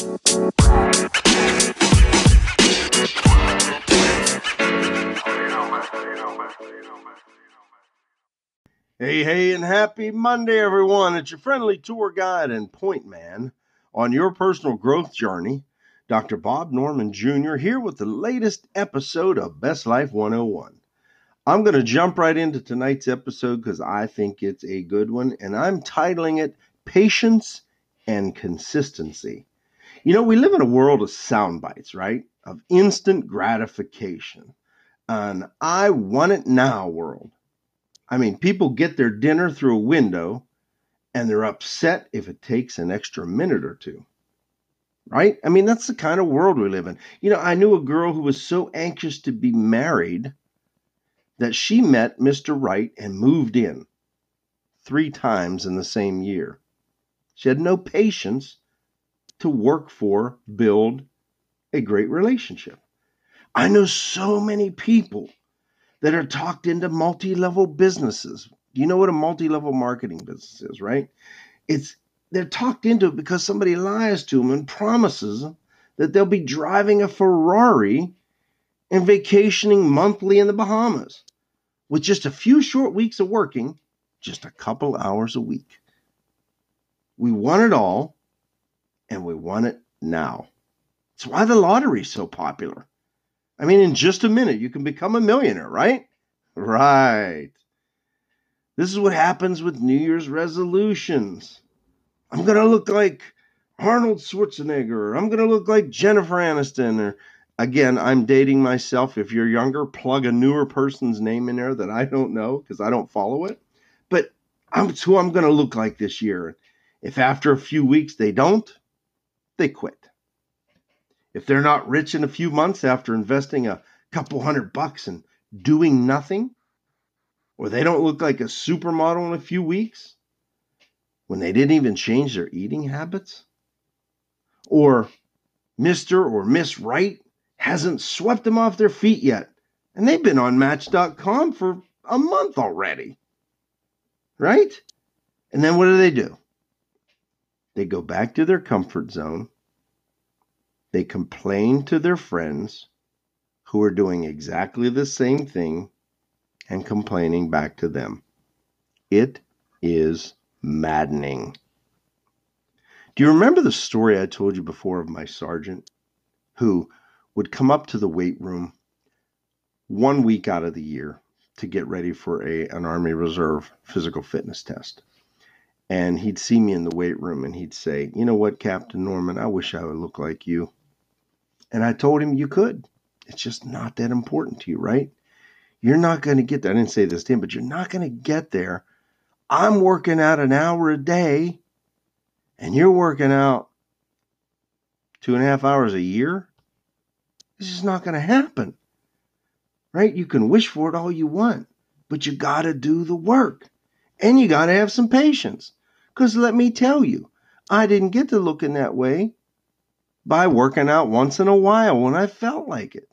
Hey, hey, and happy Monday, everyone. It's your friendly tour guide and point man on your personal growth journey, Dr. Bob Norman Jr., here with the latest episode of Best Life 101. I'm going to jump right into tonight's episode because I think it's a good one, and I'm titling it Patience and Consistency. You know, we live in a world of sound bites, right? Of instant gratification. An I want it now world I mean, people get their dinner through a window and they're upset if it takes an extra minute or two. Right? I mean, that's the kind of world we live in. You know, I knew a girl who was so anxious to be married that she met Mr. Right and moved in three times in the same year. She had no patience to work for, build a great relationship. I know so many people that are talked into multi level businesses. Do you know what a multi level marketing business is, right? It's they're talked into it because somebody lies to them and promises them that they'll be driving a Ferrari and vacationing monthly in the Bahamas with just a few short weeks of working, just a couple hours a week. We want it all, and we want it now. It's why the lottery is so popular. I mean, in just a minute, you can become a millionaire, right? Right. This is what happens with New Year's resolutions. I'm going to look like Arnold Schwarzenegger. or I'm going to look like Jennifer Aniston. Or again, I'm dating myself. If you're younger, plug a newer person's name in there that I don't know because I don't follow it. But I'm, who I'm going to look like this year. If after a few weeks they don't, they quit. If they're not rich in a few months after investing a couple hundred bucks and doing nothing, or they don't look like a supermodel in a few weeks when they didn't even change their eating habits, or Mr. or Miss Right hasn't swept them off their feet yet, and they've been on Match.com for a month already, right? And then what do they do? They go back to their comfort zone they complain to their friends who are doing exactly the same thing and complaining back to them. It is maddening. Do you remember the story I told you before of my sergeant who would come up to the weight room one week out of the year to get ready for a an Army Reserve physical fitness test? And he'd see me in the weight room and he'd say, You know what, Captain Norman, I wish I would look like you. And I told him you could. It's just not that important to you, right? You're not going to get there. I didn't say this to him, but you're not going to get there. I'm working out an hour a day, and you're working out two and a half hours a year. This is not going to happen, right? You can wish for it all you want, but you got to do the work and you got to have some patience. Because let me tell you, I didn't get to looking that way by working out once in a while when I felt like it.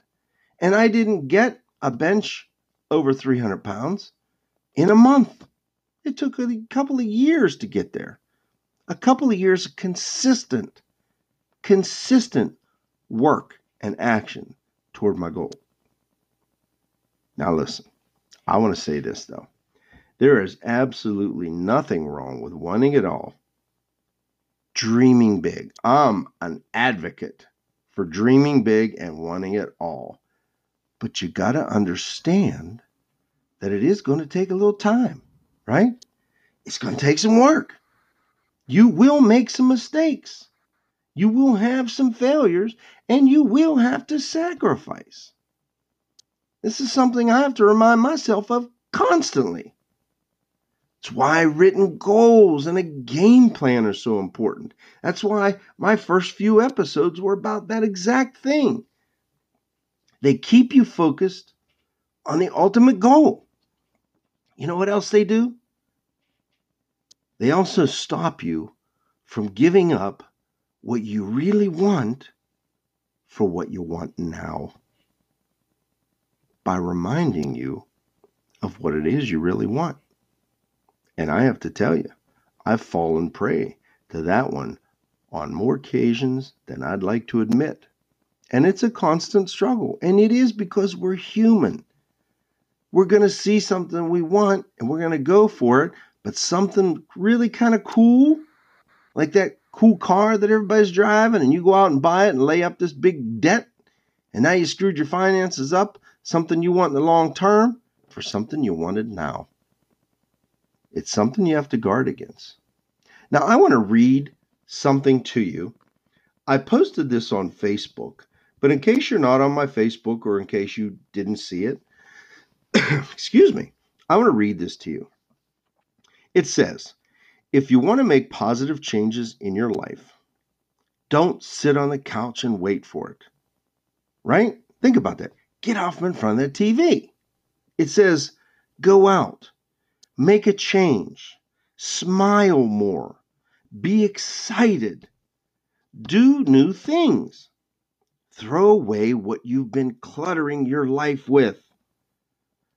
And I didn't get a bench over 300 pounds in a month. It took a couple of years to get there. A couple of years of consistent, consistent work and action toward my goal. Now, listen, I want to say this though. There is absolutely nothing wrong with wanting it all dreaming big. I'm an advocate for dreaming big and wanting it all. But you got to understand that it is going to take a little time, right? It's going to take some work. You will make some mistakes. You will have some failures and you will have to sacrifice. This is something I have to remind myself of constantly. It's why written goals and a game plan are so important. That's why my first few episodes were about that exact thing. They keep you focused on the ultimate goal. You know what else they do? They also stop you from giving up what you really want for what you want now by reminding you of what it is you really want. And I have to tell you, I've fallen prey to that one on more occasions than I'd like to admit. And it's a constant struggle. And it is because we're human. We're going to see something we want and we're going to go for it, but something really kind of cool, like that cool car that everybody's driving, and you go out and buy it and lay up this big debt, and now you screwed your finances up, something you want in the long term for something you wanted now. It's something you have to guard against. Now, I want to read something to you. I posted this on Facebook, but in case you're not on my Facebook or in case you didn't see it, excuse me, I want to read this to you. It says, if you want to make positive changes in your life, don't sit on the couch and wait for it. Right? Think about that. Get off in front of the TV. It says, go out, make a change, smile more, be excited, do new things, throw away what you've been cluttering your life with.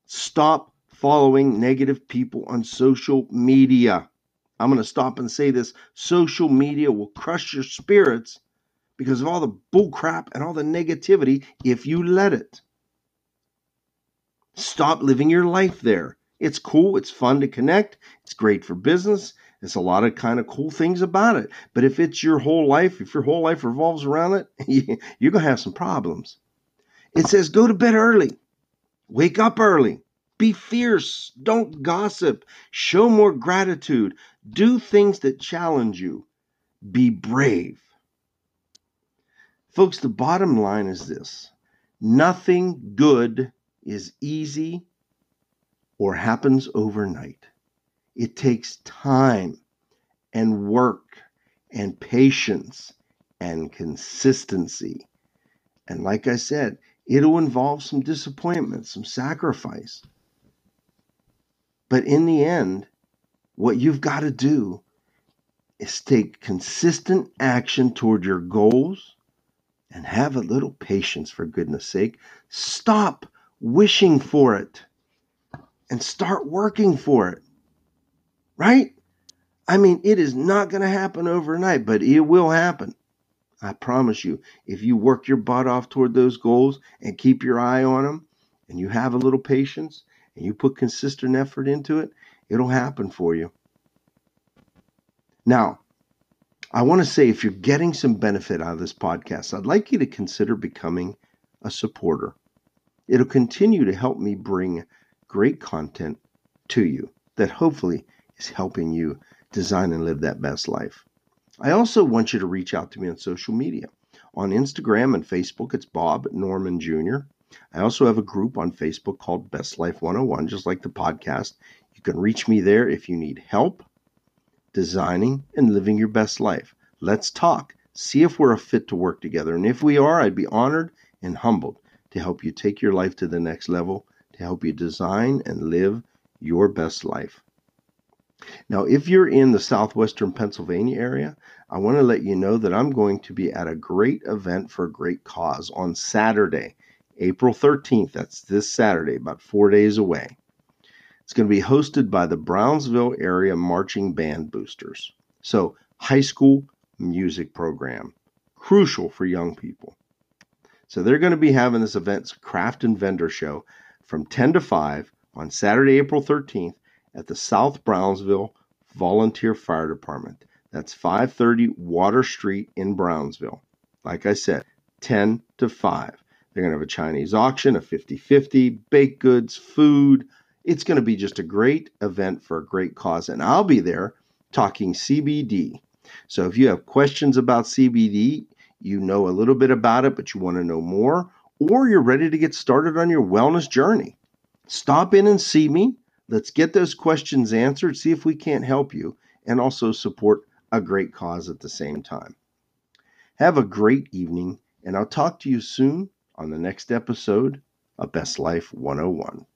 Stop following negative people on social media. I'm going to stop and say this social media will crush your spirits because of all the bull crap and all the negativity if you let it. Stop living your life there. It's cool, it's fun to connect, it's great for business. There's a lot of kind of cool things about it. But if it's your whole life, if your whole life revolves around it, you're going to have some problems. It says go to bed early, wake up early, be fierce. Don't gossip. Show more gratitude. Do things that challenge you. Be brave. Folks, the bottom line is this nothing good is easy or happens overnight. It takes time and work and patience and consistency. And like I said, it'll involve some disappointment, some sacrifice. But in the end, what you've got to do is take consistent action toward your goals and have a little patience, for goodness sake. Stop wishing for it and start working for it. Right? I mean, it is not going to happen overnight, but it will happen. I promise you, if you work your butt off toward those goals and keep your eye on them and you have a little patience and you put consistent effort into it, it'll happen for you. Now, I want to say if you're getting some benefit out of this podcast, I'd like you to consider becoming a supporter. It'll continue to help me bring great content to you that hopefully is helping you design and live that best life. I also want you to reach out to me on social media. On Instagram and Facebook, it's Bob Norman Jr. I also have a group on Facebook called Best Life 101, just like the podcast. You can reach me there if you need help designing and living your best life. Let's talk. See if we're a fit to work together. And if we are, I'd be honored and humbled to help you take your life to the next level, to help you design and live your best life. Now, if you're in the southwestern Pennsylvania area, I want to let you know that I'm going to be at a great event for a great cause on Saturday. April 13th. That's this Saturday, about four days away. It's going to be hosted by the Brownsville Area Marching Band Boosters. So, high school music program, crucial for young people. So, they're going to be having this event, craft and vendor show, from 10 to 5 on Saturday, April 13th at the South Brownsville Volunteer Fire Department. That's 530 Water Street in Brownsville. Like I said, 10 to 5. They're going to have a Chinese auction, a 50 50, baked goods, food. It's going to be just a great event for a great cause. And I'll be there talking CBD. So if you have questions about CBD, you know a little bit about it, but you want to know more, or you're ready to get started on your wellness journey, stop in and see me. Let's get those questions answered, see if we can't help you, and also support a great cause at the same time. Have a great evening, and I'll talk to you soon on the next episode of Best Life 101.